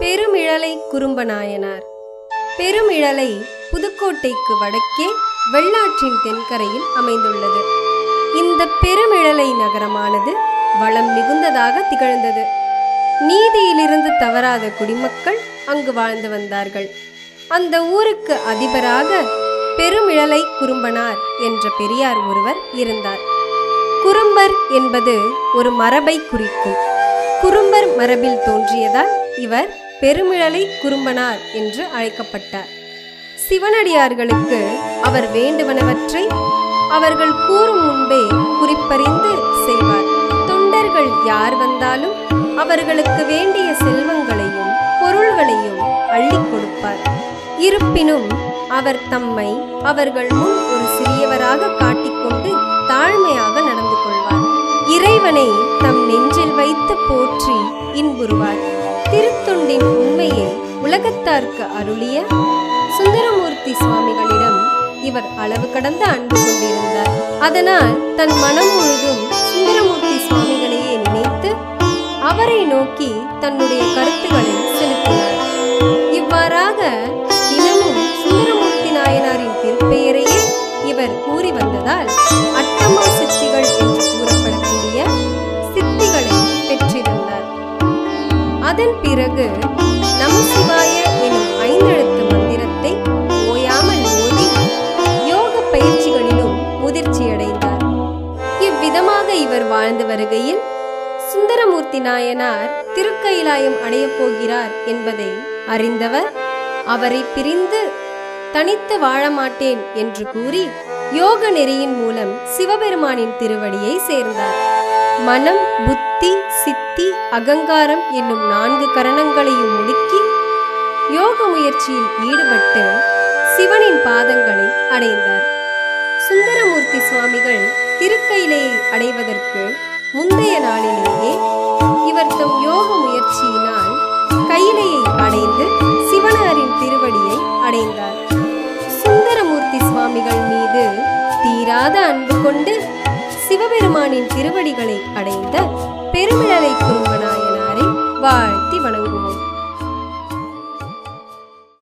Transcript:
பெருமிழலை குறும்பநாயனார் பெருமிழலை புதுக்கோட்டைக்கு வடக்கே வெள்ளாற்றின் தென்கரையில் அமைந்துள்ளது. இந்த பெருமிழலை நகரமானது வளம் மிகுந்ததாக திகழ்ந்தது. நீதியிலிருந்து தவறாத குடிமக்கள் அங்கு வாழ்ந்து வந்தார்கள். அந்த ஊருக்கு அதிபராக பெருமிழலை குறும்பனார் என்ற பெரியார் ஒருவர் இருந்தார். குறும்பர் என்பது ஒரு மரபை குறிக்கும். குறும்பர் மரபில் தோன்றியதால் இவர் பெருமிழலை குறும்பனார் என்று அழைக்கப்பட்டார். சிவனடியார்களுக்கு அவர் வேண்டுவனவற்றை அவர்கள் கூறும் முன்பே குறிப்பறிந்து செய்வார் தொண்டர்கள் யார் வந்தாலும் அவர்களுக்கு வேண்டிய செல்வங்களையும் பொருள்களையும் அள்ளி கொடுப்பார். இருப்பினும் அவர் தம்மை அவர்கள் முன் ஒரு சிறியவராக காட்டிக்கொண்டு தாழ்மையாக நடந்து கொள்வார். இறைவனை போற்றி இன்புறுவார் திருத்தொண்டின் உண்மையை உலகத்தார்க்கு அருளிய சுந்தரமூர்த்தி சுவாமிகளிடம் இவர் அளவு கடந்த அன்பு கொண்டிருந்தார். அதனால் தன் மனம் முழுதும் சுந்தரமூர்த்தி சுவாமிகளையே நினைத்து அவரை நோக்கி தன்னுடைய கருத்தை பிறகு நம சிவாய எனும் ஐந்தெழுத்து மந்திரத்தை ஓயாமல் ஓதி யோக பயிற்சிகளிலும் முதிர்ச்சியடைந்தார். இவ்விதமாக இவர் வாழ்ந்து வருகையில் சுந்தரமூர்த்தி நாயனார் திருக்கயிலாயம் அடையப் போகிறார் என்பதை அறிந்தவர் அவரை பிரிந்து தனித்து வாழ மாட்டேன் என்று கூறி யோக நெறியின் மூலம் சிவபெருமானின் திருவடியை சேர்ந்தார். மனம் புத்தி சித்தி அகங்காரம் என்னும் நான்கு கரணங்களையும் முடுக்கி யோக முயற்சியில் ஈடுபட்டு சிவனின் பாதங்களை அடைந்தார். சுந்தரமூர்த்தி சுவாமிகள் திருக்கையிலையை அடைவதற்கு முந்தைய நாளிலேயே இவர் தம் கொண்டு சிவபெருமானின் திருவடிகளை அடைந்த பெருமிழலை குறும்பநாயனாரை வாழ்